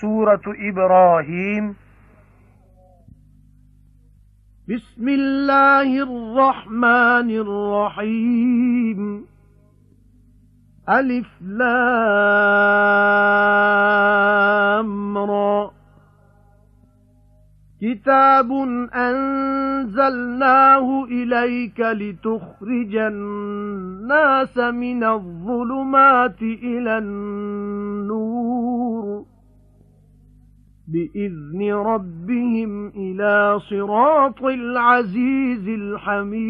سورة إبراهيم. بسم الله الرحمن الرحيم. ألف لام را. كِتَابٌ أَنزَلْنَاهُ إِلَيْكَ لِتُخْرِجَ النَّاسَ مِنَ الظُّلُمَاتِ إِلَى النُّورِ. بِإِذْنِ رَبِّهِمْ إِلَى صِرَاطِ الْعَزِيزِ الْحَمِيدِ.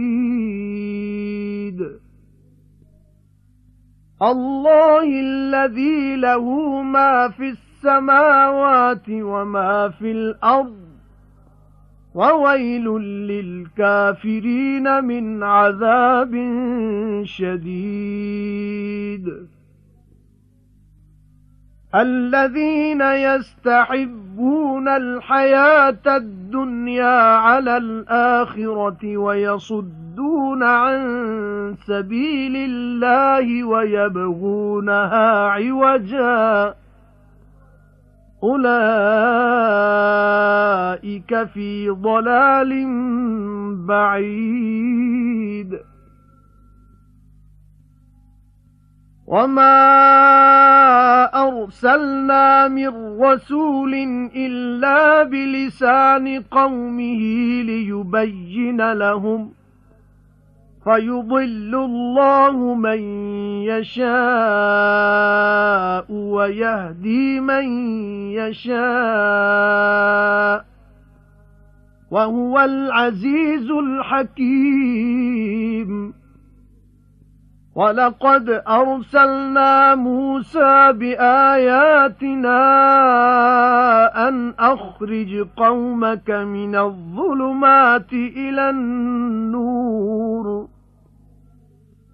اللَّهِ الَّذِي لَهُ مَا فِي السَّمَاوَاتِ وَمَا فِي الْأَرْضِ وَوَيْلٌ لِّلْكَافِرِينَ مِنْ عَذَابٍ شَدِيدٍ. الَّذِينَ يَسْتَحِبُّونَ الْحَيَاةَ الدُّنْيَا عَلَى الْآخِرَةِ وَيَصُدُّونَ عَن سَبِيلِ اللَّهِ وَيَبْغُونَهَا عِوَجًا. أُولَئِكَ فِي ضَلَالٍ بَعِيدٍ. وَمَا أَرْسَلْنَا مِن رَّسُولٍ إِلَّا بِلِسَانِ قَوْمِهِ لِيُبَيِّنَ لَهُمْ فَيُضِلُّ اللَّهُ مَن يَشَاءُ وَيَهْدِي مَن يَشَاءُ وَهُوَ الْعَزِيزُ الْحَكِيمُ وَلَقَدْ أَرْسَلْنَا مُوسَى بِآيَاتِنَا أَنْ أَخْرِجْ قَوْمَكَ مِنَ الظُّلُمَاتِ إِلَى النُّورِ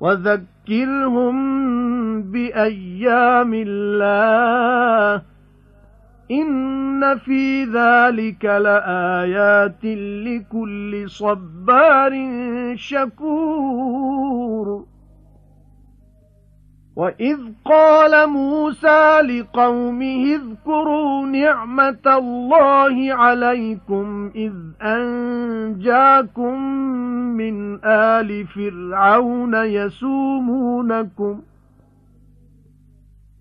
وَذَكِّرْهُم بِأَيَّامِ اللَّهِ إِنَّ فِي ذَلِكَ لَآيَاتٍ لِكُلِّ صَبَّارٍ شَكُورٍ وَإِذْ قَالَ مُوسَى لِقَوْمِهِ اذْكُرُوا نِعْمَةَ اللَّهِ عَلَيْكُمْ إِذْ أَنْجَاكُمْ مِنْ آلِ فِرْعَوْنَ يَسُومُونَكُمْ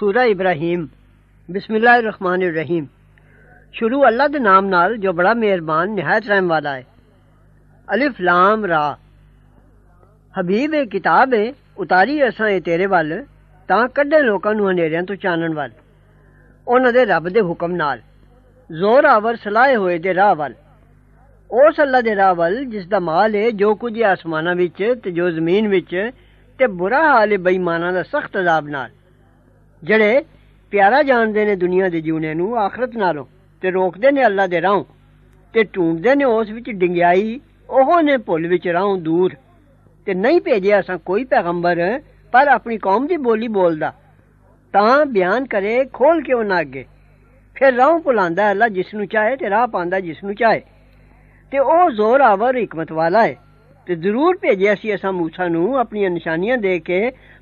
ਸੂਰਾ ਇਬਰਾਹੀਮ। ਬਿਸਮਿਲ੍ਲਾਹਿਰ ਰਹਿਮਾਨਿਰ ਰਹੀਮ ਸ਼ੁਰੂ ਅੱਲਾ ਦੇ ਨਾਮ ਨਾਲ ਜੋ ਬੜਾ ਮਿਹਰਬਾਨ, ਨਿਹਾਇਤ ਰਹਿਮ ਵਾਲਾ ਹੈ। ਅਲਿਫ ਲਾਮ ਰਾ। ਹਬੀਬ ਇਹ ਕਿਤਾਬ ਹੈ, ਉਤਾਰੀ ਅਸਾਂ ਇਹ ਤੇਰੇ ਵੱਲ, ਤਾਂ ਕੱਢੇ ਲੋਕਾਂ ਨੂੰ ਹਨੇਰਿਆਂ ਤੋਂ ਚਾਨਣ ਵੱਲ। ਉਹਨਾਂ ਦੇ ਰੱਬ ਦੇ ਹੁਕਮ ਨਾਲ। ਜ਼ੋਰ ਆਵਰ ਸਲਾਏ ਹੋਏ ਦੇ ਰਾਹ ਵੱਲ। ਉਸ ਅੱਲਾ ਦੇ ਰਾਹ ਵੱਲ, ਜਿਸ ਦਾ ਮਾਲ ਹੈ, ਜੋ ਕੁਝ ਆਸਮਾਨਾਂ ਵਿੱਚ ਤੇ ਜੋ ਜ਼ਮੀਨ ਵਿੱਚ, ਤੇ ਬੁਰਾ ਹਾਲ ਹੈ ਬੇਈਮਾਨਾਂ ਦਾ ਸਖਤ ਅਜ਼ਾਬ ਨਾਲ। جڑے پیارا جاندے نے دنیا دے جیونے نو، آخرت نالوں، تے روک دے نے اللہ دے راہوں، تے ٹونڈ دے نے اس وچ ڈنگیائی اوہ نے پل وچ راہوں دور۔ تے نہیں بھیجیا اساں کوئی پیغمبر پر اپنی قوم دی بولی بولدا۔ تاں بیان کرے کھول کے انہاں اگے۔ پھر راہوں پلاندا اللہ جس نو چاہے تے راہ پاندا جس چاہے۔ تے او زور آور حکمت والا ہے۔ تے ضرور بھیجیا سی اساں موسی نو اپنی نشانیاں دے کے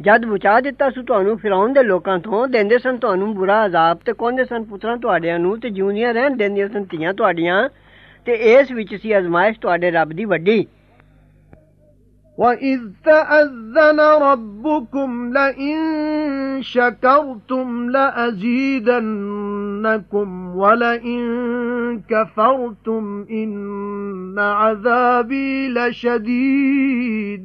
ਜਦ ਬਚਾ ਦਿੱਤਾ ਸੀ ਤੁਹਾਨੂੰ ਫਿਰੌਨ ਦੇ ਲੋਕਾਂ ਤੋਂ ਦਿੰਦੇ ਸਨ ਤੁਹਾਨੂੰ ਬੁਰਾ ਅਜ਼ਾਬ ਤੇ ਕੋਂਦੇ ਸਨ ਪੁੱਤਰਾਂ ਤੁਹਾਡਿਆਂ ਨੂੰ ਤੇ ਜਿਉਂਦੀਆਂ ਰਹਿਣ ਦਿੰਦੀਆਂ ਸਨ ਧੀਆਂ ਤੁਹਾਡੀਆਂ ਤੇ ਇਸ ਵਿੱਚ ਸੀ ਅਜ਼ਮਾਇਸ਼ ਤੁਹਾਡੇ ਰੱਬ ਦੀ ਵੱਡੀ وَإِذْ تَأَذَّنَ رَبُّكُمْ لَئِن شَكَرْتُمْ لَأَزِيدَنَّكُمْ وَلَئِن كَفَرْتُمْ إِنَّ عَذَابِي لَشَدِيدٌ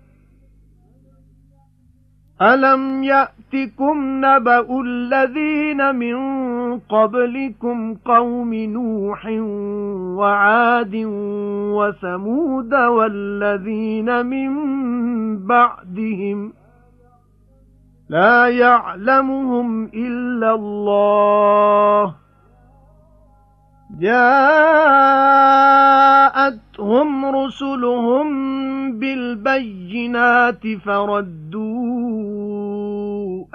أَلَمْ يَأْتِكُمْ نَبَأُ الَّذِينَ مِنْ قَبْلِكُمْ قَوْمِ نُوحٍ وَعَادٍ وَثَمُودَ وَالَّذِينَ مِنْ بَعْدِهِمْ لَا يَعْلَمُهُمْ إِلَّا اللَّهُ جَاءَتْهُمْ رُسُلُهُم بِالْبَيِّنَاتِ فَرَدُّوا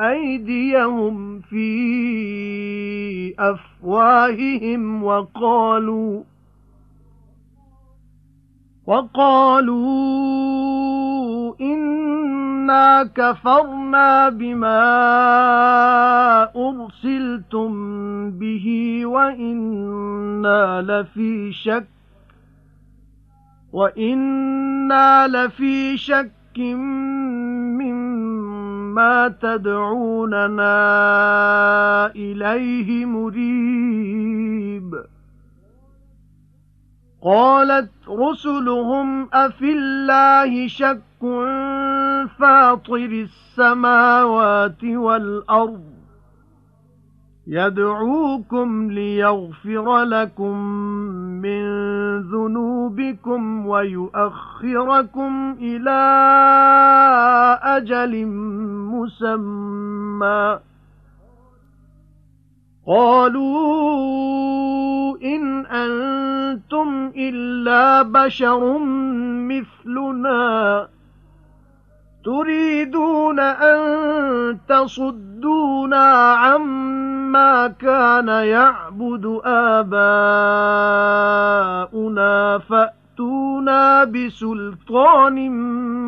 أَيْدِيَهُمْ فِي أَفْوَاهِهِمْ وَقَالُوا وَقَالُوا إِنَّا كَفَرْنَا بِمَا أُرْسِلْتُم بِهِ وَإِنَّا لَفِي شَكٍّ وَإِنَّا لَفِي شَكٍّ مِّمَّا تَدْعُونَنَا إِلَيْهِ مُرِيبٍ قَالَتْ رُسُلُهُمْ أَفِي اللَّهِ شَكٌّ فَاطِرِ السَّمَاوَاتِ وَالْأَرْضِ. يَدْعُوكُمْ لِيَغْفِرَ لَكُم مِّن ذُنُوبِكُمْ وَيُؤَخِّرَكُمْ إِلَى أَجَلٍ مُّسَمًّى. قَالُوا إِنْ أَنتُمْ إِلَّا بَشَرٌ مِثْلُنَا. تُرِيدُونَ أَن تَصُدُّونَا عَمَّا كَانَ يَعْبُدُ آبَاؤُنَا فَأْتُونَا بِسُلْطَانٍ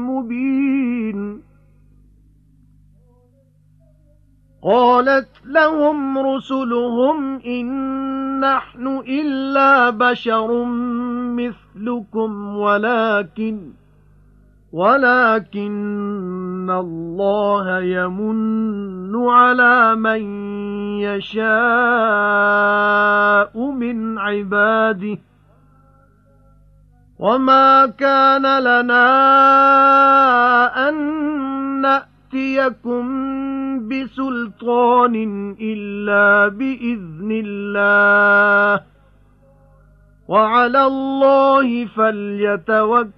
مُبِينٍ. قَالَتْ لَهُمْ رُسُلُهُمْ إِن نَّحْنُ إِلَّا بَشَرٌ مِثْلُكُمْ وَلَكِنْ وَلَكِنَّ اللَّهَ يَمُنُّ عَلَى مَن يَشَاءُ مِنْ عِبَادِهِ. وَمَا كَانَ لَنَا أَن نَّأْتِيَكُم بِسُلْطَانٍ إِلَّا بِإِذْنِ اللَّهِ. وَعَلَى اللَّهِ فَلْيَتَوَكَّلِ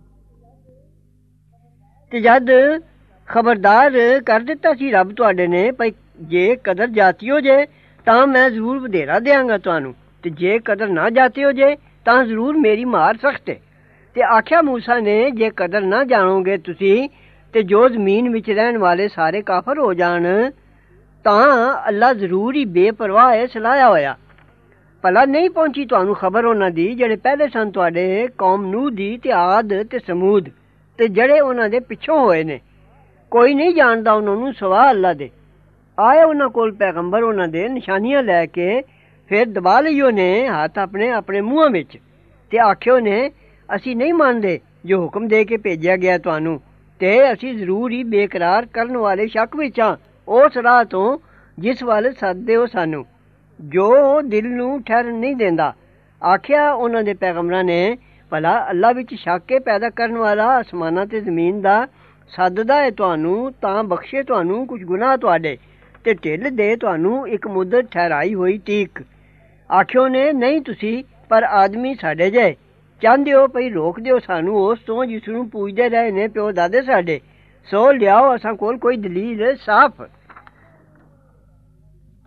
ਤੇ ਜਦ ਖਬਰਦਾਰ ਕਰ ਦਿੱਤਾ ਸੀ ਰੱਬ ਤੁਹਾਡੇ ਨੇ ਭਈ ਜੇ ਕਦਰ ਜਾਤੀਓ ਜੇ ਤਾਂ ਮੈਂ ਜ਼ਰੂਰ ਵਧੇਰਾ ਦੇਵਾਂਗਾ ਤੁਹਾਨੂੰ ਤੇ ਜੇ ਕਦਰ ਨਾ ਜਾਤੀਓ ਜੇ ਤਾਂ ਜ਼ਰੂਰ ਮੇਰੀ ਮਾਰ ਸਖਤ ਹੈ ਤੇ ਆਖਿਆ موسی ਨੇ ਜੇ ਕਦਰ ਨਾ ਜਾਣੋਗੇ ਤੁਸੀਂ ਤੇ ਜੋ ਜ਼ਮੀਨ ਵਿੱਚ ਰਹਿਣ ਵਾਲੇ ਸਾਰੇ ਕਾਫਰ ਹੋ ਜਾਣ ਤਾਂ ਅੱਲਾ ਜ਼ਰੂਰ ਹੀ ਬੇਪਰਵਾਹ ਹੈ ਸਲਾਇਆ ਹੋਇਆ ਭਲਾ ਨਹੀਂ ਪਹੁੰਚੀ ਤੁਹਾਨੂੰ ਖਬਰ ਉਹਨਾਂ ਦੀ ਜਿਹੜੇ ਪਹਿਲੇ ਸਨ ਤੁਹਾਡੇ ਕੌਮ ਨੂਹ ਦੀ ਤੇ ਆਦ ਤੇ ਸਮੂਦ ਤੇ ਜਿਹੜੇ ਉਹਨਾਂ ਦੇ ਪਿੱਛੋਂ ਹੋਏ ਨੇ। ਕੋਈ ਨਹੀਂ ਜਾਣਦਾ ਉਹਨਾਂ ਨੂੰ ਸਵਾ ਅੱਲਾ ਦੇ। ਆਏ ਉਹਨਾਂ ਕੋਲ ਪੈਗੰਬਰ, ਉਹਨਾਂ ਦੇ ਨਿਸ਼ਾਨੀਆਂ ਲੈ ਕੇ, ਫਿਰ ਦਬਾ ਲਈਓ ਨੇ ਹੱਥ ਆਪਣੇ ਆਪਣੇ ਮੂੰਹਾਂ ਵਿੱਚ ਤੇ ਆਖਿਓ ਨੇ ਅਸੀਂ ਨਹੀਂ ਮੰਨਦੇ ਜੋ ਹੁਕਮ ਦੇ ਕੇ ਭੇਜਿਆ ਗਿਆ ਤੁਹਾਨੂੰ ਤੇ ਅਸੀਂ ਜ਼ਰੂਰ ਹੀ ਬੇਕਰਾਰ ਕਰਨ ਵਾਲੇ ਸ਼ੱਕ ਵਿੱਚ ਹਾਂ। ਉਸ ਰਾਹ ਤੋਂ ਜਿਸ ਵੱਲ ਸੱਦਦੇ ਹੋ ਸਾਨੂੰ, ਜੋ ਦਿਲ ਨੂੰ ਠਹਿਰ ਨਹੀਂ ਦਿੰਦਾ। ਆਖਿਆ ਉਹਨਾਂ ਦੇ ਪੈਗੰਬਰਾਂ ਨੇ ਭਲਾ ਅੱਲਾ ਵਿੱਚ ਸ਼ੱਕ ਪੈਦਾ ਕਰਨ ਵਾਲਾ, ਅਸਮਾਨਾਂ ਤੇ ਜ਼ਮੀਨ ਦਾ ਸੱਦਦਾ ਹੈ ਤੁਹਾਨੂੰ, ਤਾਂ ਬਖਸ਼ੇ ਤੁਹਾਨੂੰ ਕੁਝ ਗੁਨਾਹ ਤੁਹਾਡੇ ਤੇ ਢਿੱਲ ਦੇ ਤੁਹਾਨੂੰ ਇੱਕ ਮੁੱਦਤ ਠਹਿਰਾਈ ਹੋਈ ਤੀਕ ਆਖਿਓ ਨੇ, ਨਹੀਂ ਤੁਸੀਂ, ਪਰ ਆਦਮੀ ਸਾਡੇ ਜੇ। ਚਾਹੁੰਦੇ ਹੋ ਭਈ, ਰੋਕ ਦਿਓ ਸਾਨੂੰ ਉਸ ਤੋਂ ਜਿਸ ਨੂੰ ਪੂਜਦੇ ਰਹੇ ਨੇ ਪਿਓ ਦਾਦੇ ਸਾਡੇ। ਸੋ ਲਿਆਓ, ਅਸਾਂ ਕੋਲ ਕੋਈ ਦਲੀਲ ਸਾਫ਼।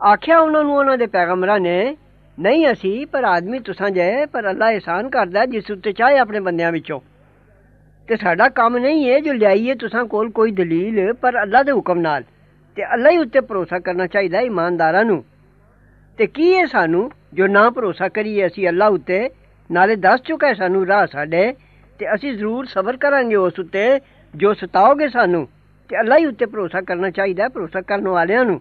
ਆਖਿਆ ਉਹਨਾਂ ਨੂੰ, ਉਹਨਾਂ ਦੇ ਪੈਗੰਬਰਾਂ ਨੇ ਨਹੀਂ ਅਸੀਂ, ਪਰ ਆਦਮੀ ਤੁਸਾਂ ਜੇ, ਪਰ ਅੱਲਾ ihsan ਕਰਦਾ ਜਿਸ ਉੱਤੇ ਚਾਹੇ ਆਪਣੇ ਬੰਦਿਆਂ ਵਿੱਚੋਂ। ਤੇ ਸਾਡਾ ਕੰਮ ਨਹੀਂ ਹੈ ਜੋ ਲਿਆਈਏ ਤੁਸਾਂ ਕੋਲ ਕੋਈ ਦਲੀਲ, ਪਰ ਅੱਲਾ ਦੇ ਹੁਕਮ ਨਾਲ। ਤੇ ਅੱਲਾ ਹੀ ਉੱਤੇ ਭਰੋਸਾ ਕਰਨਾ ਚਾਹੀਦਾ ਇਮਾਨਦਾਰਾਂ ਨੂੰ। ਤੇ ਕੀ ਹੈ ਸਾਨੂੰ, ਜੋ ਨਾ ਭਰੋਸਾ ਕਰੀਏ ਅਸੀਂ ਅੱਲਾ ਉੱਤੇ, ਨਾਲੇ ਦੱਸ ਚੁੱਕਾ ਹੈ ਸਾਨੂੰ ਰਾਹ ਸਾਡੇ, ਤੇ ਅਸੀਂ ਜ਼ਰੂਰ ਸਬਰ ਕਰਾਂਗੇ ਉਸ ਉੱਤੇ, ਜੋ ਸਤਾਓਗੇ ਸਾਨੂੰ। ਤੇ ਅੱਲਾ ਹੀ ਉੱਤੇ ਭਰੋਸਾ ਕਰਨਾ ਚਾਹੀਦਾ ਭਰੋਸਾ ਕਰਨ ਵਾਲਿਆਂ ਨੂੰ।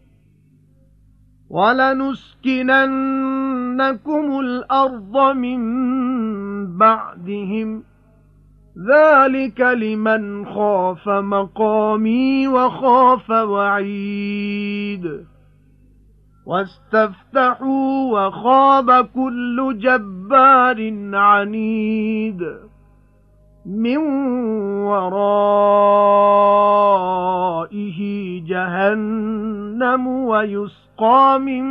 ولنسكننكم الأرض من بعدهم. ذلك لمن خاف مقامي وخاف وعيد. واستفتحوا وخاب كل جبار عنيد. من ورائه جهنم ويسقى من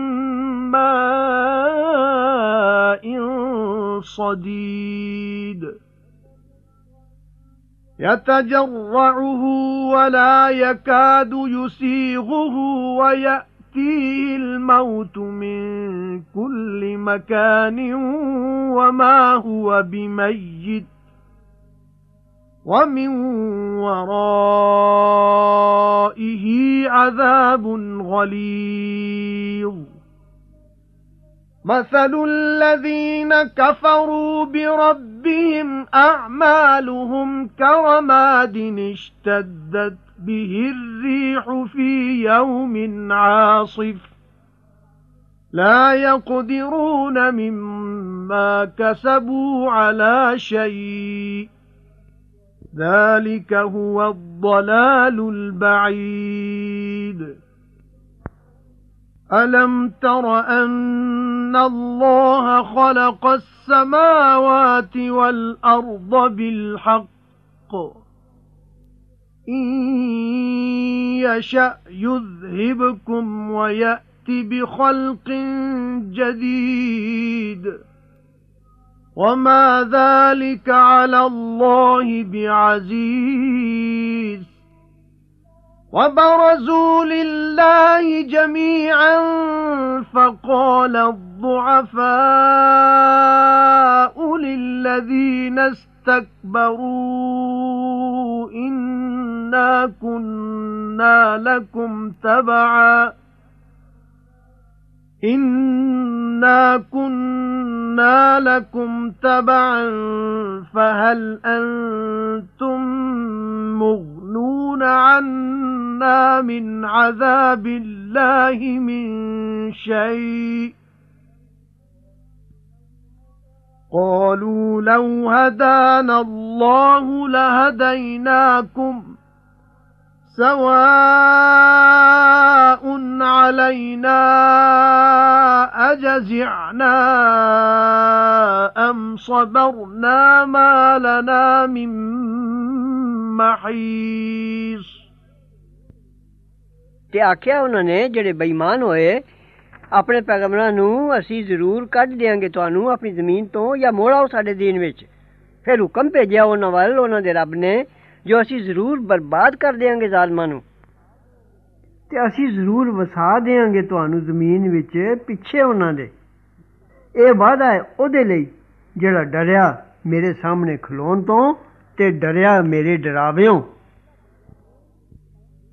ماء صديد. يتجرعه ولا يكاد يسيغه ويأتي يأتيه الموت من كل مكان وما هو بميت. ومن ورائه عذاب غليظ. مثل الذين كفروا بربهم أعمالهم كرماد اشتدت به الريح في يوم عاصف. لا يقدرون مما كسبوا على شيء. ذلك هو الضلال البعيد. ألم تر أن الله خلق السماوات والأرض بالحق؟ إِن يَشَأْ يُذْهِبْكُمْ وَيَأْتِ بِخَلْقٍ جَدِيدٍ. وَمَا ذَلِكَ عَلَى اللَّهِ بِعَزِيزٍ وَبَرَزُوا لِلَّهِ جَمِيعًا فَقَالَ الضُّعَفَاءُ لِلَّذِينَ اسْتَكْبَرُوا إِنَّا كُنَّا لَكُمْ تَبَعًا إِنَّا كُنَّا لَكُمْ تَبَعًا فَهَلْ أَنْتُمْ مُغْنُونَ عَنَّا مِنْ عَذَابِ اللَّهِ مِنْ شَيْءٍ قَالُوا لَوْ هَدَانَا اللَّهُ لَهَدَيْنَاكُمْ سَوَاءٌ عَلَيْنَا أَجَزِعْنَا أَمْ صَبَرْنَا مَا لَنَا مِن مَّحِيصٍ ਤੇ ਆਖਿਆ ਉਹਨਾਂ ਨੇ ਜਿਹੜੇ ਬੇਈਮਾਨ ਹੋਏ ਆਪਣੇ ਪੈਗੰਬਰਾਂ ਨੂੰ ਅਸੀਂ ਜ਼ਰੂਰ ਕੱਢ ਦੇਾਂਗੇ ਤੁਹਾਨੂੰ ਆਪਣੀ ਜ਼ਮੀਨ ਤੋਂ ਜਾਂ ਮੋੜਾਓ ਸਾਡੇ ਦੀਨ ਵਿੱਚ ਫਿਰ ਹੁਕਮ ਭੇਜਿਆ ਉਹਨਾਂ ਵੱਲ ਉਹਨਾਂ ਦੇ ਰੱਬ ਨੇ ਜੋ ਅਸੀਂ ਜ਼ਰੂਰ ਬਰਬਾਦ ਕਰ ਦੇਾਂਗੇ ਜ਼ਾਲਮਾਂ ਨੂੰ। ਤੇ ਅਸੀਂ ਜ਼ਰੂਰ ਵਸਾ ਦੇਾਂਗੇ ਤੁਹਾਨੂੰ ਜ਼ਮੀਨ ਵਿੱਚ ਪਿੱਛੇ ਉਹਨਾਂ ਦੇ। ਇਹ ਵਾਅਦਾ ਹੈ ਉਹਦੇ ਲਈ ਜਿਹੜਾ ਡਰਿਆ ਮੇਰੇ ਸਾਹਮਣੇ ਖਲੋਣ ਤੋਂ ਤੇ ਡਰਿਆ ਮੇਰੇ ਡਰਾਵਿਓਂ।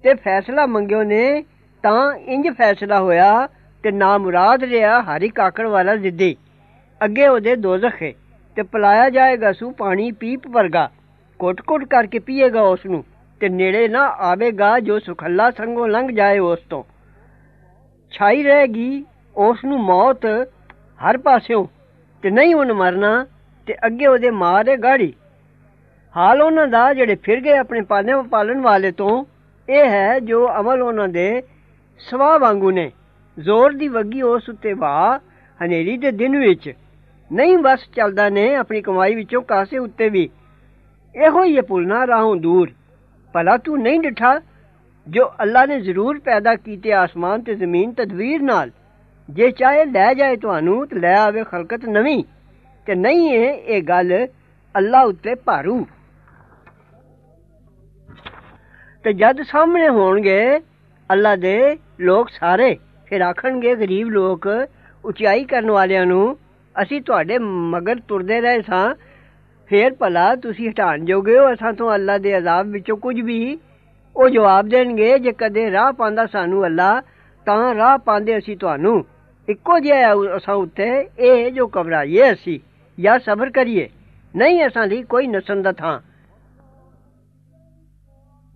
ਤੇ ਫੈਸਲਾ ਮੰਗਿਓ ਨੇ, ਤਾਂ ਇੰਜ ਫੈਸਲਾ ਹੋਇਆ ਤੇ ਨਾ ਮੁਰਾਦ ਰਿਹਾ ਹਰੀ ਕਾਕੜ ਵਾਲਾ ਜ਼ਿੱਦੀ। ਅੱਗੇ ਉਹਦੇ ਦੋਜ਼ਖ ਹੈ ਤੇ ਪਲਾਇਆ ਜਾਏਗਾ ਸੂ ਪਾਣੀ ਪੀਪ ਵਰਗਾ। ਕੋਟ-ਕੋਟ ਕਰਕੇ ਪੀਏਗਾ ਉਸ ਨੂੰ ਤੇ ਨੇੜੇ ਨਾ ਆਵੇਗਾ ਜੋ ਸੁਖੱਲਾ ਸੰਗੋਂ ਲੰਘ ਜਾਏ ਉਸ ਤੋਂ। ਛਾਈ ਰਹੇਗੀ ਉਸ ਨੂੰ ਮੌਤ ਹਰ ਪਾਸਿਓਂ ਤੇ ਨਹੀਂ ਉਹਨ ਮਰਨਾ ਤੇ ਅੱਗੇ ਉਹਦੇ ਮਾਰੇ ਗਾੜੀ। ਹਾਲ ਉਹਨਾਂ ਦਾ ਜਿਹੜੇ ਫਿਰ ਗਏ ਆਪਣੇ ਪਾਲਣੇ ਪਾਲਣ ਵਾਲੇ ਤੋਂ, ਇਹ ਹੈ ਜੋ ਅਮਲ ਉਹਨਾਂ ਦੇ ਸਵਾ ਵਾਂਗੂ ਨੇ। ਜ਼ੋਰ ਦੀ ਵਗੀ ਉਸ ਉੱਤੇ ਵਾ ਹਨੇਰੀ ਦੇ ਦਿਨ ਵਿੱਚ। ਨਹੀਂ ਬਸ ਚੱਲਦਾ ਨੇ, ਆਪਣੀ ਕਮਾਈ ਵਿੱਚੋਂ ਕਾਸੇ ਉੱਤੇ ਵੀ। ਇਹੋ ਹੀ ਭੁੱਲਣਾ ਰਾਹੋਂ ਦੂਰ। ਭਲਾ ਤੂੰ ਨਹੀਂ ਡਿਠਾ ਜੋ ਅੱਲਾ ਨੇ ਜ਼ਰੂਰ ਪੈਦਾ ਕੀਤੇ ਆਸਮਾਨ ਤੇ ਜ਼ਮੀਨ ਤਦਵੀਰ ਨਾਲ। ਜੇ ਚਾਹੇ ਲੈ ਜਾਏ ਤੁਹਾਨੂੰ, ਤੇ ਲੈ ਆਵੇ ਖਲਕਤ ਨਵੀਂ। ਤੇ ਨਹੀਂ ਹੈ ਇਹ ਗੱਲ ਅੱਲਾ ਉੱਤੇ ਭਾਰੂ। ਤੇ ਜਦ ਸਾਹਮਣੇ ਹੋਣਗੇ ਅੱਲਾ ਦੇ ਲੋਕ ਸਾਰੇ, ਫਿਰ ਆਖਣਗੇ ਗਰੀਬ ਲੋਕ, ਉਚਾਈ ਕਰਨ ਵਾਲਿਆਂ ਨੂੰ, ਅਸੀਂ ਤੁਹਾਡੇ ਮਗਰ ਤੁਰਦੇ ਰਹੇ ਸਾਂ ਫੇਰ ਭਲਾ ਤੁਸੀਂ ਹਟਾਣ ਜੋਗੇ ਹੋ ਅਸਾਂ ਤੋਂ ਅੱਲਾ ਦੇ ਅਜ਼ਾਬ ਵਿੱਚੋਂ ਕੁਝ ਵੀ ਉਹ ਜਵਾਬ ਦੇਣਗੇ ਜੇ ਕਦੇ ਰਾਹ ਪਾਉਂਦਾ ਸਾਨੂੰ ਅੱਲਾ ਤਾਂ ਰਾਹ ਪਾਉਂਦੇ ਅਸੀਂ ਤੁਹਾਨੂੰ ਇੱਕੋ ਜਿਹਾ ਅਸਾਂ ਉੱਤੇ ਇਹ ਜੋ ਘਬਰਾਈਏ ਅਸੀਂ ਜਾਂ ਸਬਰ ਕਰੀਏ ਨਹੀਂ ਅਸਾਂ ਲਈ ਕੋਈ ਨਸਨ ਦਾ ਥਾਂ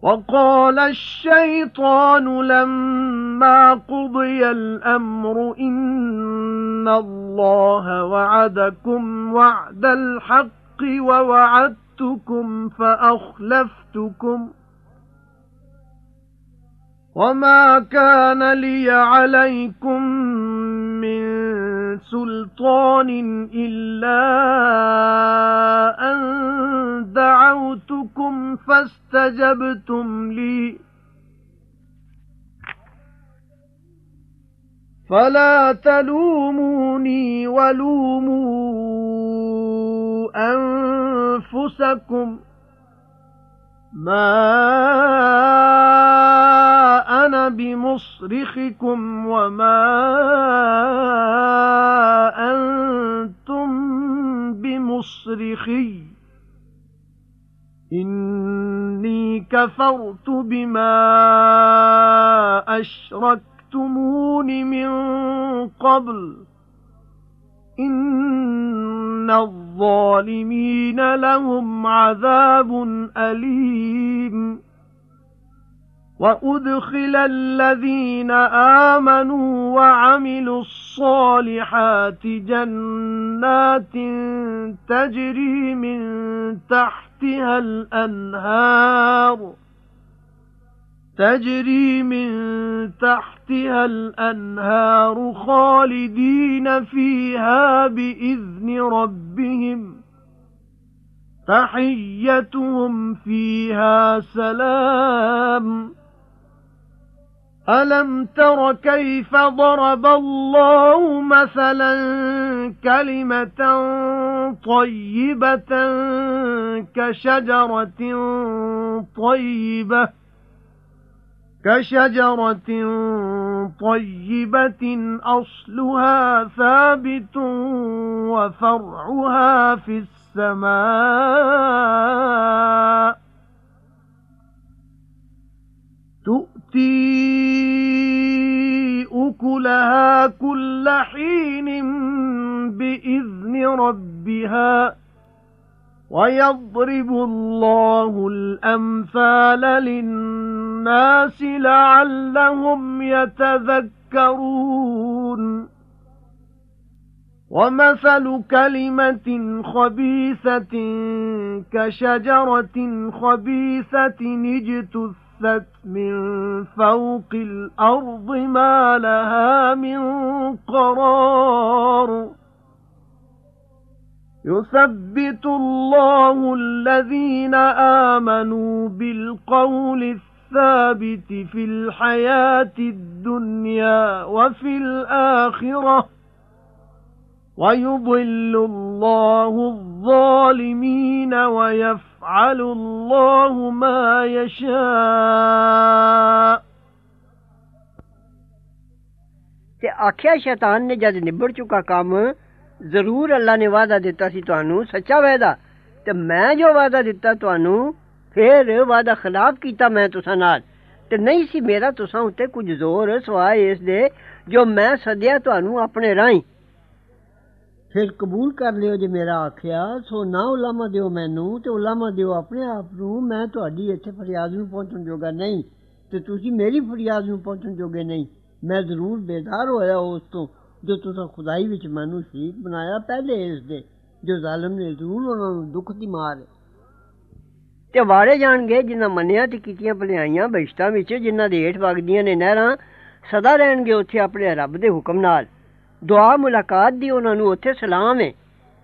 وقال الشيطان لما قضي الأمر إن الله وعدكم وعد الحق ووعدتكم فأخلفتكم وما كان لي عليكم من سلطان إلا أن دعوتكم فاستجبتم لي فلا تلوموني ولوموا أنفسكم مَا أَنَا بِمُصْرِخِكُمْ وَمَا أَنْتُمْ بِمُصْرِخِيَّ إِنِّي كَفَرْتُ بِمَا أَشْرَكْتُمُونِ مِنْ قَبْلُ إِنَّ الظَّالِمِينَ لَهُمْ عَذَابٌ أَلِيمٌ وَأُدْخِلَ الَّذِينَ آمَنُوا وَعَمِلُوا الصَّالِحَاتِ جَنَّاتٍ تَجْرِي مِن تَحْتِهَا الْأَنْهَارُ تَجْرِي مِن تَحْتِهَا الْأَنْهَارُ خَالِدِينَ فِيهَا بِإِذْنِ رَبِّهِمْ. تَحِيَّتُهُمْ فِيهَا سَلَامٌ. أَلَمْ تَرَ كَيْفَ ضَرَبَ اللَّهُ مَثَلًا كَلِمَةً طَيِّبَةً كَشَجَرَةٍ طَيِّبَةٍ كَشَجَرَةٍ طَيِّبَةٍ أَصْلُهَا ثَابِتٌ وَفَرْعُهَا فِي السَّمَاءِ. تُؤْتِي أُكُلَهَا كُلَّ حِينٍ بِإِذْنِ رَبِّهَا وَيَضْرِبُ اللَّهُ الْأَمْثَالَ لِلنَّاسِ لَعَلَّهُمْ يَتَذَكَّرُونَ. وَمَثَلُ كَلِمَةٍ خَبِيثَةٍ كَشَجَرَةٍ خَبِيثَةٍ اجْتُثَّتْ مِنْ فَوْقِ الْأَرْضِ مَا لَهَا مِنْ قَرَارٍ. يُثَبِّتُ اللَّهُ الَّذِينَ آمَنُوا بِالْقَوْلِ الثابت في الحياة الدنيا وفي الآخرة. ويضل الله الظالمين ويفعل الله ما يشاء. تے آکھیا شیطان نے جد نبڑ چکا کام ضرور اللہ نے وعدہ دیتا سی تانوں سچا وعدہ تے میں جو وعدہ دیتا تانوں ਫੇਰ ਵਾਅਦਾ ਖਿਲਾਫ ਕੀਤਾ ਮੈਂ ਤੁਸਾਂ ਨਾਲ। ਤੇ ਨਹੀਂ ਸੀ ਮੇਰਾ ਤੁਸਾਂ ਉੱਤੇ ਕੁਝ ਜ਼ੋਰ ਸਵਾਏ ਇਸ ਦੇ, ਜੋ ਮੈਂ ਸੱਦਿਆ ਤੁਹਾਨੂੰ ਆਪਣੇ ਰਾਹੀਂ। ਫਿਰ ਕਬੂਲ ਕਰ ਲਿਓ ਜੇ ਮੇਰਾ ਆਖਿਆ, ਸੋ ਨਾ ਉਲਾਮਾ ਦਿਓ ਮੈਨੂੰ, ਤੇ ਉਲਾਮਾ ਦਿਓ ਆਪਣੇ ਆਪ ਨੂੰ, ਮੈਂ ਤੁਹਾਡੀ ਇੱਥੇ ਫਰਿਆਦ ਨੂੰ ਪਹੁੰਚਣ ਜੋਗਾ ਨਹੀਂ, ਤੇ ਤੁਸੀਂ ਮੇਰੀ ਫਰਿਆਦ ਨੂੰ ਪਹੁੰਚਣ ਜੋਗੇ ਨਹੀਂ। ਮੈਂ ਜ਼ਰੂਰ ਬੇਦਾਰ ਹੋਇਆ ਉਸ ਤੋਂ, ਜੋ ਤੁਸੀਂ ਖੁਦਾਈ ਵਿੱਚ ਮੈਨੂੰ ਸ਼ਰੀਕ ਬਣਾਇਆ ਪਹਿਲੇ ਇਸ ਦੇ, ਜੋ ਜ਼ਾਲਮ ਨੇ ਜ਼ਰੂਰ ਉਹਨਾਂ ਨੂੰ ਦੁੱਖ ਦੀ ਮਾਰ ਤੇ ਵਾਰੇ ਜਾਣਗੇ ਜਿਨ੍ਹਾਂ ਮੰਨਿਆ ਤੇ ਕੀਤੀਆਂ ਭਲਾਈਆਂ ਬਹਿਸ਼ਤਾਂ ਵਿੱਚ, ਜਿਨ੍ਹਾਂ ਦੇ ਹੇਠ ਵਗਦੀਆਂ ਨੇ ਨਹਿਰਾਂ, ਸਦਾ ਰਹਿਣਗੇ ਉੱਥੇ ਆਪਣੇ ਰੱਬ ਦੇ ਹੁਕਮ ਨਾਲ। ਦੁਆ ਮੁਲਾਕਾਤ ਦੀ ਉਹਨਾਂ ਨੂੰ ਉੱਥੇ ਸਲਾਮ ਹੈ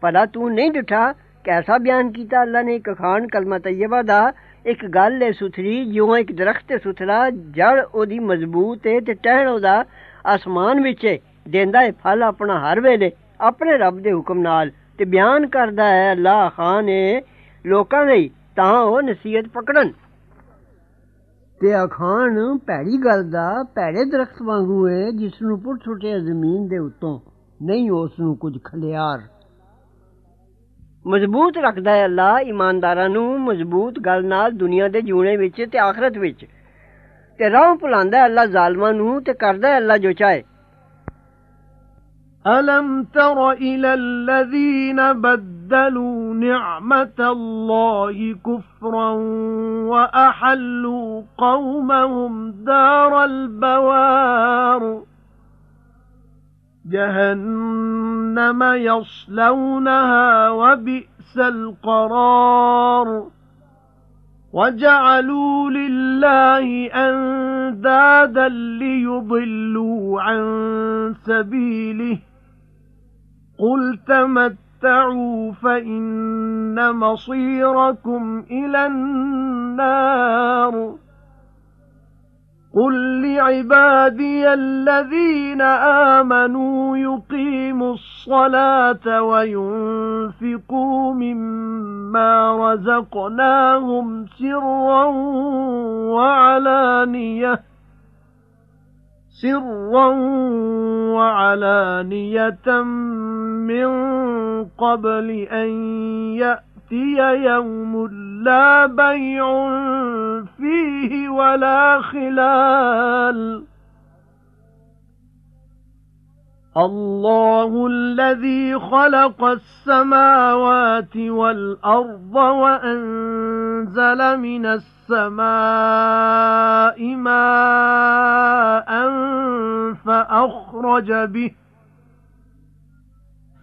ਭਲਾ ਤੂੰ ਨਹੀਂ ਡਿਠਾ? ਕੈਸਾ ਬਿਆਨ ਕੀਤਾ ਅੱਲਾ ਨੇ? ਇੱਕ ਖਾਨ ਕਲਮਾ ਤੈਯਬਾ ਦਾ। ਇੱਕ ਗੱਲ ਹੈ ਸੁਥਰੀ, ਜਿਉਂ ਇੱਕ ਦਰਖਤ ਹੈ ਸੁਥਰਾ ਜੜ ਉਹਦੀ ਮਜ਼ਬੂਤ ਹੈ ਤੇ ਟਹਿਣ ਉਹਦਾ ਆਸਮਾਨ ਵਿੱਚ ਹੈ ਦਿੰਦਾ ਹੈ ਫਲ ਆਪਣਾ ਹਰ ਵੇਲੇ ਆਪਣੇ ਰੱਬ ਦੇ ਹੁਕਮ ਨਾਲ। ਤੇ ਬਿਆਨ ਕਰਦਾ ਹੈ ਅੱਲਾ ਖਾਨ ਹੈ ਲੋਕਾਂ ਲਈ ਤਾਂ ਉਹ ਨਸੀਹਤ ਪਕੜਨ। ਤੇ ਅਖਾਨ ਭੈੜੀ ਗੱਲ ਦਾ ਭੈੜੇ ਦਰਖਤ ਵਾਂਗੂ ਹੈ ਜਿਸ ਨੂੰ ਪੁੱਟ ਸੁੱਟਿਆ ਜ਼ਮੀਨ ਦੇ ਉੱਤੋਂ। ਨਹੀਂ ਉਸ ਨੂੰ ਕੁਝ ਖਲਿਆਰ। ਮਜ਼ਬੂਤ ਰੱਖਦਾ ਹੈ ਅੱਲਾ ਇਮਾਨਦਾਰਾਂ ਨੂੰ ਮਜ਼ਬੂਤ ਗੱਲ ਨਾਲ ਦੁਨੀਆ ਦੇ ਜੂਣੇ ਵਿੱਚ ਤੇ ਆਖਰਤ ਵਿੱਚ। ਤੇ ਰਾਹ ਭੁਲਾਉਂਦਾ ਹੈ ਅੱਲਾ ਜ਼ਾਲਮਾਂ ਨੂੰ ਤੇ ਕਰਦਾ ਹੈ ਅੱਲਾ ਜੋ ਚਾਹੇ। أَلَمْ تَرَ إِلَى الَّذِينَ بَدَّلُوا نِعْمَةَ اللَّهِ كُفْرًا وَأَحَلُّوا قَوْمَهُمْ دَارَ الْبَوَارِ؟ جهنم يصلونها وبئس القرار. وجعلوا لله أندادا ليضلوا عن سبيله. قل تمتعوا فإن مصيركم إلى النار قُل لِّعِبَادِيَ الَّذِينَ آمَنُوا يُقِيمُوا الصَّلَاةَ وَيُنفِقُوا مِمَّا رَزَقْنَاهُمْ سِرًّا وَعَلَانِيَةً سِرًّا وَعَلَانِيَةً مِّن قَبْلِ أَن يَأْتِيَ يَوْمٌ لَّا بَيْعٌ فِيهِ وَلَا خِلَالٌ. اللَّهُ الَّذِي خَلَقَ السَّمَاوَاتِ وَالْأَرْضَ وَأَنزَلَ مِنَ السَّمَاءِ مَاءً فَأَخْرَجَ بِهِ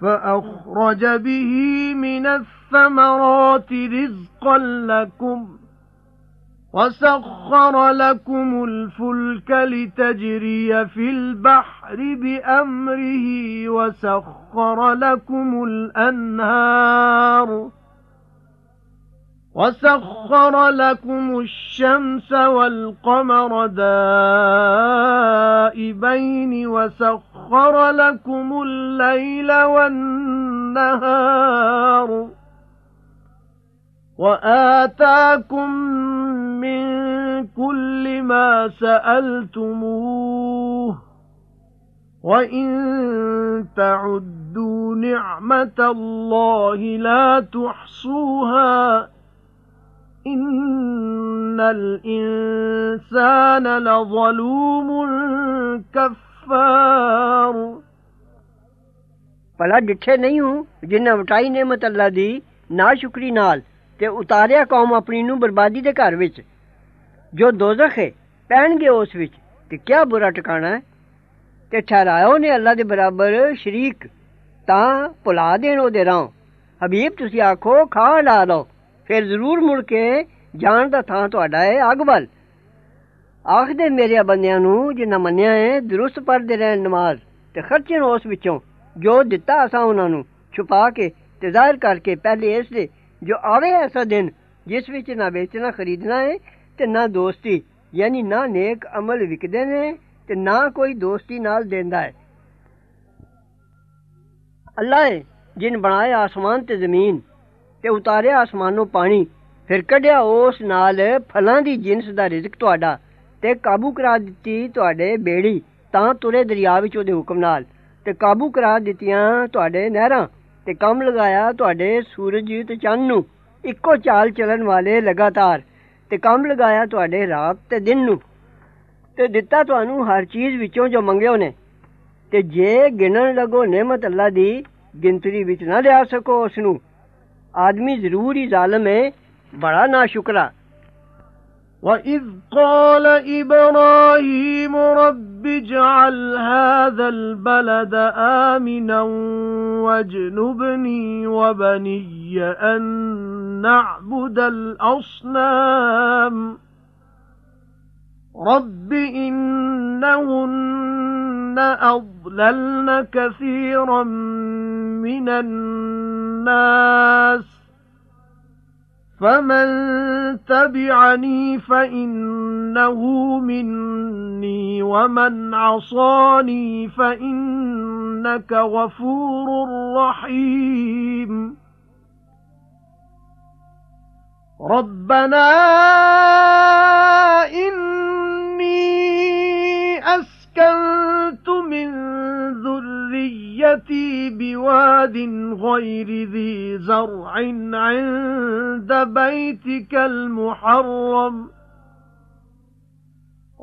فَأَخْرَجَ بِهِ مِنَ الثَّمَرَاتِ رِزْقًا لَّكُمْ وَسَخَّرَ لَكُمُ الْفُلْكَ لِتَجْرِيَ فِي الْبَحْرِ بِأَمْرِهِ وَسَخَّرَ لَكُمُ الْأَنْهَارَ وَسَخَّرَ لَكُمُ الشَّمْسَ وَالْقَمَرَ دَائِبَيْنِ وَسَخَّرَ لَكُمُ اللَّيْلَ وَالنَّهَارَ وَآتَاكُم مِنْ كُلِّ مَا سَأَلْتُمُوهُ وَإِن تَعُدُّوا نِعْمَةَ اللَّهِ لَا تُحْصُوهَا إِنَّ الْإِنْسَانَ لَظَلُومٌ كَفَّارٌ بھلا ڈٹھے نہیں ہوں، جنہ وٹائی نعمت اللہ دی، ناشکری نال، تے اتاریا قوم اپنی نو بربادی دے گھر وچ۔ ਜੋ ਦੋਜ਼ਖ ਹੈ ਪੈਣਗੇ ਉਸ ਵਿੱਚ ਤੇ ਕਿਆ ਬੁਰਾ ਟਿਕਾਣਾ ਹੈ ਤੇ ਠਹਿਰਾਇਓ ਨੇ ਅੱਲਾ ਦੇ ਬਰਾਬਰ ਸ਼ਰੀਕ ਤਾਂ ਭੁਲਾ ਦੇਣ ਉਹਦੇ ਰਾਹ ਹਬੀਬ ਤੁਸੀਂ ਆਖੋ ਖਾ ਲਾ ਲਓ ਫਿਰ ਜ਼ਰੂਰ ਮੁੜ ਕੇ ਜਾਣ ਦਾ ਥਾਂ ਤੁਹਾਡਾ ਹੈ ਅੱਗ ਵੱਲ ਆਖਦੇ ਮੇਰੇ ਬੰਦਿਆਂ ਨੂੰ ਜਿਨ੍ਹਾਂ ਮੰਨਿਆ ਹੈ ਦਰੁਸਤ ਪੜਦੇ ਰਹਿਣ ਨਮਾਜ਼ ਤੇ ਖਰਚਣ ਉਸ ਵਿੱਚੋਂ ਜੋ ਦਿੱਤਾ ਅਸਾਂ ਉਹਨਾਂ ਨੂੰ ਛੁਪਾ ਕੇ ਤੇ ਜ਼ਾਹਿਰ ਕਰਕੇ ਪਹਿਲੇ ਇਸ ਦੇ ਜੋ ਆਵੇ ਐਸਾ ਦਿਨ ਜਿਸ ਵਿੱਚ ਨਾ ਵੇਚਣਾ ਖਰੀਦਣਾ ਹੈ ਤੇ ਨਾ ਦੋਸਤੀ। ਯਾਨੀ ਨਾ ਨੇਕ ਅਮਲ ਵਿਕਦੇ ਨੇ ਤੇ ਨਾ ਕੋਈ ਦੋਸਤੀ ਨਾਲ ਦਿੰਦਾ ਹੈ। ਅੱਲਾ ਹੈ, ਜਿਨ ਬਣਾਇਆ ਆਸਮਾਨ ਤੇ ਜ਼ਮੀਨ ਤੇ ਉਤਾਰਿਆ ਆਸਮਾਨੋਂ ਪਾਣੀ, ਫਿਰ ਕੱਢਿਆ ਉਸ ਨਾਲ ਫਲਾਂ ਦੀ ਜਿੰਸ ਦਾ ਰਿਜ਼ਕ ਤੁਹਾਡਾ ਤੇ ਕਾਬੂ ਕਰਾ ਦਿੱਤੀ ਤੁਹਾਡੇ ਬੇੜੀ, ਤਾਂ ਤੁਰੇ ਦਰਿਆ ਵਿੱਚ ਉਹਦੇ ਹੁਕਮ ਨਾਲ। ਤੇ ਕਾਬੂ ਕਰਾ ਦਿੱਤੀਆਂ ਤੁਹਾਡੇ ਨਹਿਰਾਂ ਤੇ ਕੰਮ ਲਗਾਇਆ ਤੁਹਾਡੇ ਸੂਰਜ ਤੇ ਚੰਨ ਨੂੰ। ਇੱਕੋ ਚਾਲ ਚੱਲਣ ਵਾਲੇ ਲਗਾਤਾਰ ਤੇ ਕੰਮ ਲਗਾਇਆ ਤੁਹਾਡੇ ਰਾਤ ਤੇ ਦਿਨ ਨੂੰ ਤੇ ਦਿੱਤਾ ਤੁਹਾਨੂੰ ਹਰ ਚੀਜ਼ ਵਿੱਚੋਂ ਜੋ ਮੰਗਿਓ ਨੇ ਤੇ ਜੇ ਗਿਣਨ ਲੱਗੋ ਨਿਮਤ ਅੱਲਾ ਦੀ ਗਿਣਤੀ ਵਿੱਚ ਨਾ ਲਿਆ ਸਕੋ ਉਸ ਨੂੰ ਆਦਮੀ ਜ਼ਰੂਰ ਹੀ ਜ਼ਾਲਮ ਹੈ ਬੜਾ ਨਾ ਸ਼ੁਕਰਾ وَإِذْ قَالَ إِبْرَاهِيمُ رَبِّ اجْعَلْ هَذَا الْبَلَدَ آمِنًا وَاجْنُبْنِي وَبَنِيَّ أَن نَّعْبُدَ الْأَصْنَامَ. رَبِّ إِنَّهُنَّ أَضْلَلْنَ كَثِيرًا مِنَ النَّاسِ. فَمَن تَبِعَنِي فَإِنَّهُ مِنِّي وَمَن عَصَانِي فَإِنَّكَ غَفُورٌ رَّحِيمٌ. رَبَّنَا إِنِّي أَسْكَنتُ مِن ذُرِّيَّتِي بِوَادٍ غَيْرِ ذِي زَرْعٍ عِندَ بَيْتِكَ الْمُحَرَّمِ.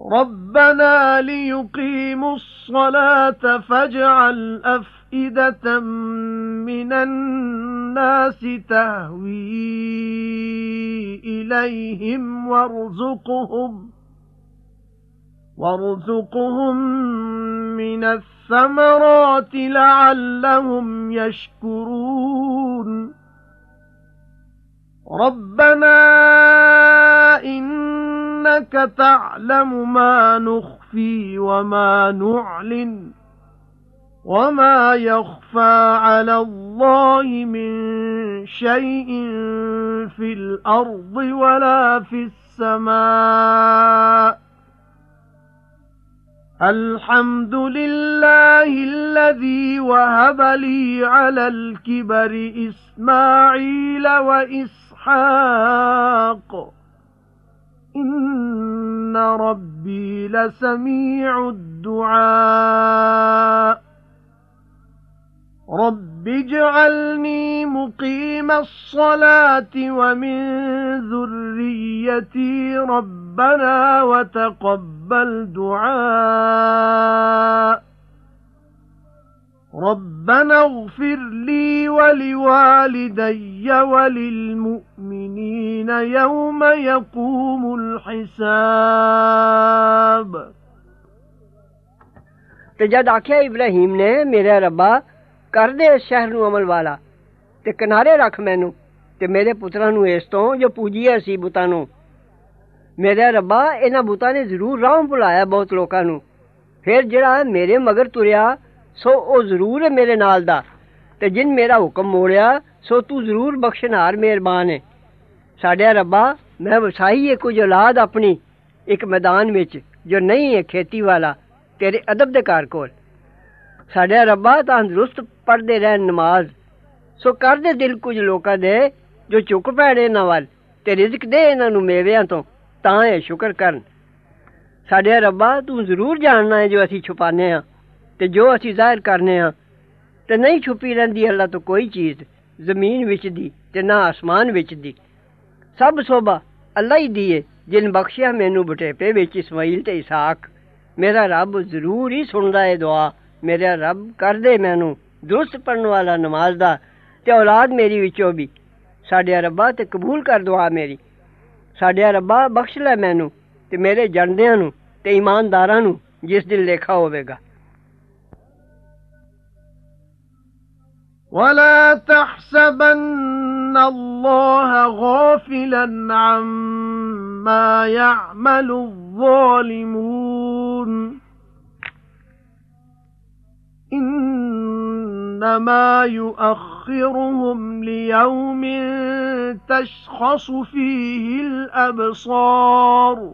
رَبَّنَا لِيُقِيمُوا الصَّلَاةَ فَاجْعَلْ أَفْئِدَةً مِنَ النَّاسِ تَهْوِي إِلَيْهِمْ وَارْزُقْهُمْ وَارْزُقْهُم مِّنَ الثَّمَرَاتِ لَعَلَّهُمْ يَشْكُرُونَ رَبَّنَا إِنَّكَ تَعْلَمُ مَا نُخْفِي وَمَا نُعْلِنُ وَمَا يَخْفَى عَلَى اللَّهِ مِن شَيْءٍ فِي الْأَرْضِ وَلَا فِي السَّمَاءِ. الْحَمْدُ لِلَّهِ الَّذِي وَهَبَ لِي عَلَى الْكِبَرِ إِسْمَاعِيلَ وَإِسْحَاقَ. إِنَّ رَبِّي لَسَمِيعُ الدُّعَاءِ. رَبِّ اجْعَلْنِي مُقِيمَ الصَّلَاةِ وَمِن ذُرِّيَّتِي رَبَّنَا وَتَقَبَّلْ دُعَاءِ. رَبَّنَا اغْفِرْ لِي وَلِوَالِدَيَّ وَلِلْمُؤْمِنِينَ يَوْمَ يَقُومُ الْحِسَابُ ਤੇ ਜਦ ਆਖਿਆ ਇਬਰਾਹੀਮ ਨੇ ਮੇਰੇ ਰੱਬਾ ਕਰ ਦੇ ਇਸ ਸ਼ਹਿਰ ਨੂੰ ਅਮਲ ਵਾਲਾ ਤੇ ਕਿਨਾਰੇ ਰੱਖ ਮੈਨੂੰ ਤੇ ਮੇਰੇ ਪੁੱਤਰਾਂ ਨੂੰ ਇਸ ਤੋਂ ਜੋ ਪੂਜੀਏ ਸੀ ਬੁੱਤਾਂ ਨੂੰ ਮੇਰੇ ਰੱਬਾ ਇਹਨਾਂ ਬੁੱਤਾਂ ਨੇ ਜ਼ਰੂਰ ਰਾਹ ਭੁਲਾਇਆ ਬਹੁਤ ਲੋਕਾਂ ਨੂੰ ਫਿਰ ਜਿਹੜਾ ਮੇਰੇ ਮਗਰ ਤੁਰਿਆ ਸੋ ਉਹ ਜ਼ਰੂਰ ਹੈ ਮੇਰੇ ਨਾਲ ਦਾ। ਤੇ ਜਿਨ ਮੇਰਾ ਹੁਕਮ ਮੋੜਿਆ, ਸੋ ਤੂੰ ਜ਼ਰੂਰ ਬਖਸ਼ਨਾਰ ਮਿਹਰਬਾਨ ਹੈ। ਸਾਡੇ ਰੱਬਾ, ਮੈਂ ਵਸਾਈ ਹੈ ਕੁਝ ਔਲਾਦ ਆਪਣੀ ਇੱਕ ਮੈਦਾਨ ਵਿੱਚ, ਜੋ ਨਹੀਂ ਹੈ ਖੇਤੀ ਵਾਲਾ, ਤੇਰੇ ਅਦਬ ਦੇ ਘਰ ਕੋਲ। ਸਾਡੇ ਰੱਬਾ ਤੰਦਰੁਸਤ ਪੜਦੇ ਰਹਿਣ ਨਮਾਜ਼, ਸੋ ਕਰਦੇ ਦਿਲ ਕੁਝ ਲੋਕਾਂ ਦੇ, ਜੋ ਚੁੱਕ ਪੈਣੇ ਇਹਨਾਂ ਵੱਲ, ਤੇ ਰਿਜ਼ਕ ਦੇ ਇਹਨਾਂ ਨੂੰ ਮੇਵਿਆਂ ਤੋਂ, ਤਾਂ ਇਹ ਸ਼ੁਕਰ ਕਰਨ। ਸਾਡੇ ਰੱਬਾ, ਤੂੰ ਜ਼ਰੂਰ ਜਾਣਨਾ ਹੈ ਜੋ ਅਸੀਂ ਛੁਪਾਨੇ ਆ تے جو اسی ظاہر کرنے ہاں تے نہیں چھپی رہندی، اللہ تو کوئی چیز زمین وچ دی تے نہ آسمان وچ دی۔ سب سوبھا اللہ ہی دیے جن بخشیا مینوں بڈھیپے وچ، اسماعیل تے اسحاق۔ میرا رب ضرور ہی سندا ہے دعا۔ میرا رب کر دے مینوں درست پڑھن والا نماز دا تے اولاد میری وچوں بھی۔ ساڈیا ربا تے قبول کر دعا میری۔ ساڈیا ربا بخش لے مینوں تے میرے جندیاں نو تے ایمانداراں نو جس دن لکھا ہوے وَلَا تَحْسَبَنَّ اللَّهَ غَافِلًا عَمَّا يَعْمَلُ الظَّالِمُونَ إِنَّمَا يُؤَخِّرُهُمْ لِيَوْمٍ تَشْخَصُ فِيهِ الْأَبْصَارُ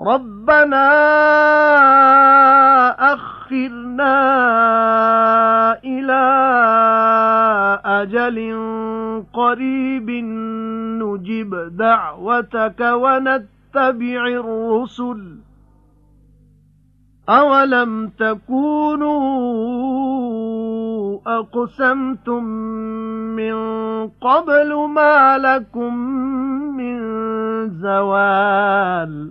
رَبَّنَا أَخِّرْنَا إِلَى أَجَلٍ قَرِيبٍ نُجِبْ دَعْوَتَكَ وَنَتَّبِعِ نتبع الرسل. أَوَلَمْ تَكُونُوا أَقْسَمْتُمْ مِنْ قَبْلُ مَا لَكُمْ مِنْ زَوَالٍ؟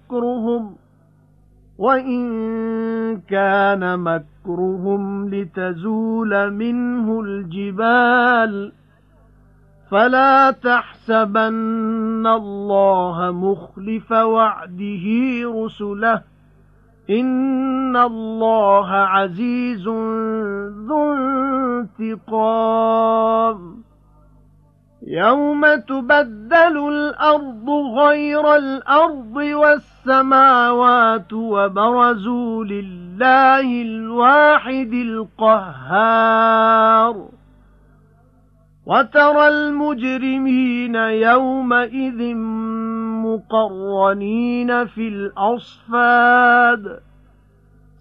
وَإِن كَانَ مَكْرُهُمْ لِتَزُولَ مِنْهُ الْجِبَالُ فَلَا تَحْسَبَنَّ اللَّهَ مُخْلِفَ وَعْدِهِ رُسُلَهُ إِنَّ اللَّهَ عَزِيزٌ ذُو انتِقَامٍ يَوْمَ تُبَدَّلُ الْأَرْضُ غَيْرَ الْأَرْضِ وَالسَّمَاوَاتُ وَبَرَزُوا لِلَّهِ الْوَاحِدِ الْقَهَّارِ وَتَرَى الْمُجْرِمِينَ يَوْمَئِذٍ مُقَرَّنِينَ فِي الْأَصْفَادِ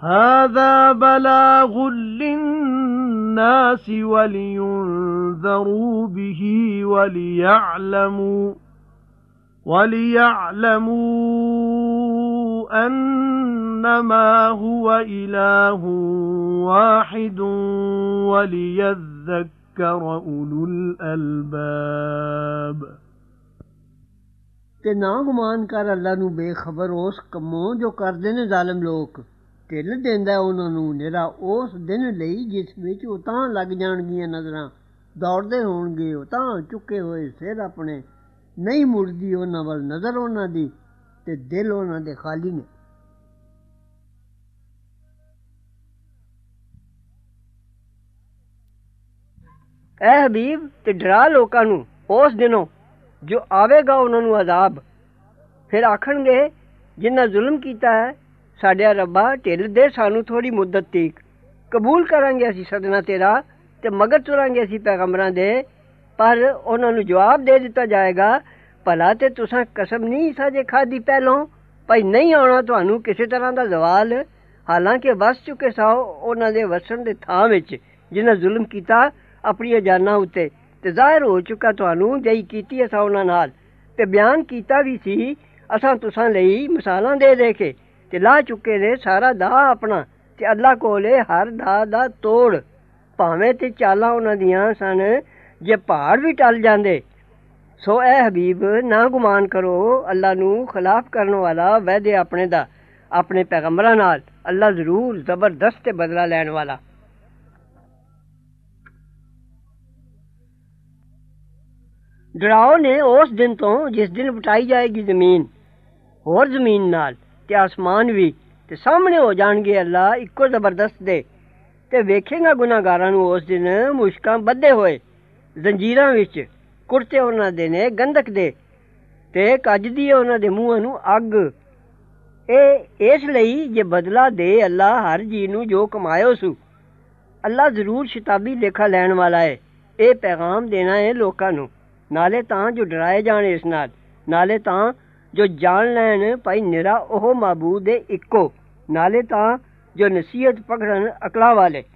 هَذَا بَلَاغٌ لِلنَّاسِ وَلِيُنذَرُوا بِهِ وَلِيَعْلَمُوا وَلِيَعْلَمُوا أَنَّمَا هُوَ إِلَٰهٌ وَاحِدٌ وَلِيَذَّكَّرَ أُولُو الْأَلْبَابِ ਤੇ ਨਾ ਗੁਮਾਨ ਕਰ ਅੱਲਾ ਨੂੰ ਬੇਖਬਰ ਉਸ ਕੰਮੋਂ ਜੋ ਕਰਦੇ ਨੇ ਜ਼ਾਲਮ ਲੋਕ ਢਿੱਲ ਦਿੰਦਾ ਉਹਨਾਂ ਨੂੰ ਨਿਹਰਾ ਉਸ ਦਿਨ ਲਈ ਜਿਸ ਵਿੱਚ ਉਹ ਤਾਂ ਲੱਗ ਜਾਣਗੀਆਂ ਨਜ਼ਰਾਂ, ਦੌੜਦੇ ਹੋਣਗੇ, ਉਹ ਤਾਂ ਚੁੱਕੇ ਹੋਏ ਸਿਰ ਆਪਣੇ। ਨਹੀਂ ਮੁੜਦੀ ਉਹਨਾਂ ਵੱਲ ਨਜ਼ਰ ਉਹਨਾਂ ਦੀ ਤੇ ਦਿਲ ਉਹਨਾਂ ਦੇ ਖਾਲੀ ਨੇ। ਐ ਹਬੀਬ ਤੇ ਡਰਾ ਲੋਕਾਂ ਨੂੰ ਉਸ ਦਿਨੋਂ, ਜੋ ਆਵੇਗਾ ਉਹਨਾਂ ਨੂੰ ਅਜ਼ਾਬ। ਫਿਰ ਆਖਣਗੇ ਜਿਨ੍ਹਾਂ ਜ਼ੁਲਮ ਕੀਤਾ ਹੈ ਸਾਡਿਆ ਰੱਬਾ, ਢਿੱਲ ਦੇ ਸਾਨੂੰ ਥੋੜੀ ਮੁੱਦਤ ਤੀਕ ਕਬੂਲ ਕਰਾਂਗੇ ਅਸੀਂ ਸਦਨਾ ਤੇਰਾ ਤੇ ਮਗਰ ਤੁਰਾਂਗੇ ਅਸੀਂ ਪੈਗੰਬਰਾਂ ਦੇ। ਪਰ ਉਹਨਾਂ ਨੂੰ ਜਵਾਬ ਦੇ ਦਿੱਤਾ ਜਾਏਗਾ, ਭਲਾ ਤੇ ਤੁਸੀਂ ਕਸਮ ਨਹੀਂ ਸਾਜੇ ਖਾਦੀ ਪਹਿਲੋਂ। ਭਈ ਨਹੀਂ ਆਉਣਾ ਤੁਹਾਨੂੰ ਕਿਸੇ ਤਰ੍ਹਾਂ ਦਾ ਜ਼ਵਾਲ। ਹਾਲਾਂਕਿ ਵਸ ਚੁੱਕੇ ਸਾਓ ਉਹਨਾਂ ਦੇ ਵਸਣ ਦੇ ਥਾਂ ਵਿੱਚ, ਜਿਨ੍ਹਾਂ ਜ਼ੁਲਮ ਕੀਤਾ ਆਪਣੀਆਂ ਜਾਨਾਂ ਉੱਤੇ। ਤੇ ਜ਼ਾਹਿਰ ਹੋ ਚੁੱਕਾ ਤੁਹਾਨੂੰ ਜਈ ਕੀਤੀ ਅਸਾਂ ਉਹਨਾਂ ਨਾਲ। ਤੇ ਬਿਆਨ ਕੀਤਾ ਵੀ ਸੀ, ਅਸਾਂ ਤੁਸਾਂ ਲਈ ਮਿਸਾਲਾਂ ਦੇ ਦੇ ਕੇ। ਤੇ ਲਾ ਚੁੱਕੇ ਨੇ ਸਾਰਾ ਦਾ ਆਪਣਾ ਤੇ ਅੱਲਾ ਕੋਲੇ ਹਰ ਦਾ ਦਾ ਤੋੜ। ਭਾਵੇਂ ਤੇ ਚਾਲਾਂ ਉਹਨਾਂ ਦੀਆਂ ਸਨ, ਜੇ ਪਹਾੜ ਵੀ ਟਲ ਜਾਂਦੇ। ਸੋ ਐ ਹਬੀਬ, ਨਾ ਗੁਮਾਨ ਕਰੋ, ਅੱਲਾ ਨੂੰ ਖਿਲਾਫ ਕਰਨ ਵਾਲਾ ਵਹਿਦੇ ਆਪਣੇ ਦਾ, ਆਪਣੇ ਪੈਗੰਬਰਾਂ ਨਾਲ। ਅੱਲਾ ਜ਼ਰੂਰ ਜ਼ਬਰਦਸਤ ਬਦਲਾ ਲੈਣ ਵਾਲਾ। ਡਰਾਓ ਨੇ ਉਸ ਦਿਨ ਤੋਂ, ਜਿਸ ਦਿਨ ਵਟਾਈ ਜਾਏਗੀ ਜ਼ਮੀਨ, ਹੋਰ ਜ਼ਮੀਨ ਨਾਲ। ਤੇ ਆਸਮਾਨ ਵੀ ਤੇ ਸਾਹਮਣੇ ਹੋ ਜਾਣਗੇ ਅੱਲਾ ਇੱਕੋ ਜ਼ਬਰਦਸਤ ਦੇ। ਤੇ ਵੇਖੇਗਾ ਗੁਨਾਹਗਾਰਾਂ ਨੂੰ ਉਸ ਦਿਨ ਮੁਸ਼ਕਾਂ ਬੱਧੇ ਹੋਏ, ਜ਼ੰਜੀਰਾਂ ਵਿੱਚ ਕੁਰਤੇ ਉਹਨਾਂ ਦੇ ਨੇ, ਗੰਧਕ ਦੇ। ਤੇ ਕੱਜਦੀ ਉਹਨਾਂ ਦੇ ਮੂੰਹਾਂ ਨੂੰ ਅੱਗ। ਇਹ ਇਸ ਲਈ ਜੇ ਬਦਲਾ ਦੇ ਅੱਲਾ ਹਰ ਜੀ ਨੂੰ ਜੋ ਕਮਾਇਓ ਸੁ। ਅੱਲਾ ਜ਼ਰੂਰ ਸ਼ਿਤਾਬੀ ਲੇਖਾ ਲੈਣ ਵਾਲਾ ਹੈ ਇਹ ਪੈਗਾਮ ਦੇਣਾ ਹੈ ਲੋਕਾਂ ਨੂੰ। ਨਾਲੇ ਤਾਂ ਜੋ ਡਰਾਏ ਜਾਣ ਇਸ ਨਾਲ। ਨਾਲੇ ਤਾਂ ਜੋ ਜਾਣ ਲੈਣ ਭਾਈ ਨਿਰਾ, ਉਹ ਮਾਬੂਦ ਦੇ ਇੱਕੋ। ਨਾਲੇ ਤਾਂ ਜੋ ਨਸੀਹਤ ਪਕੜਨ ਅਕਲਾ ਵਾਲੇ।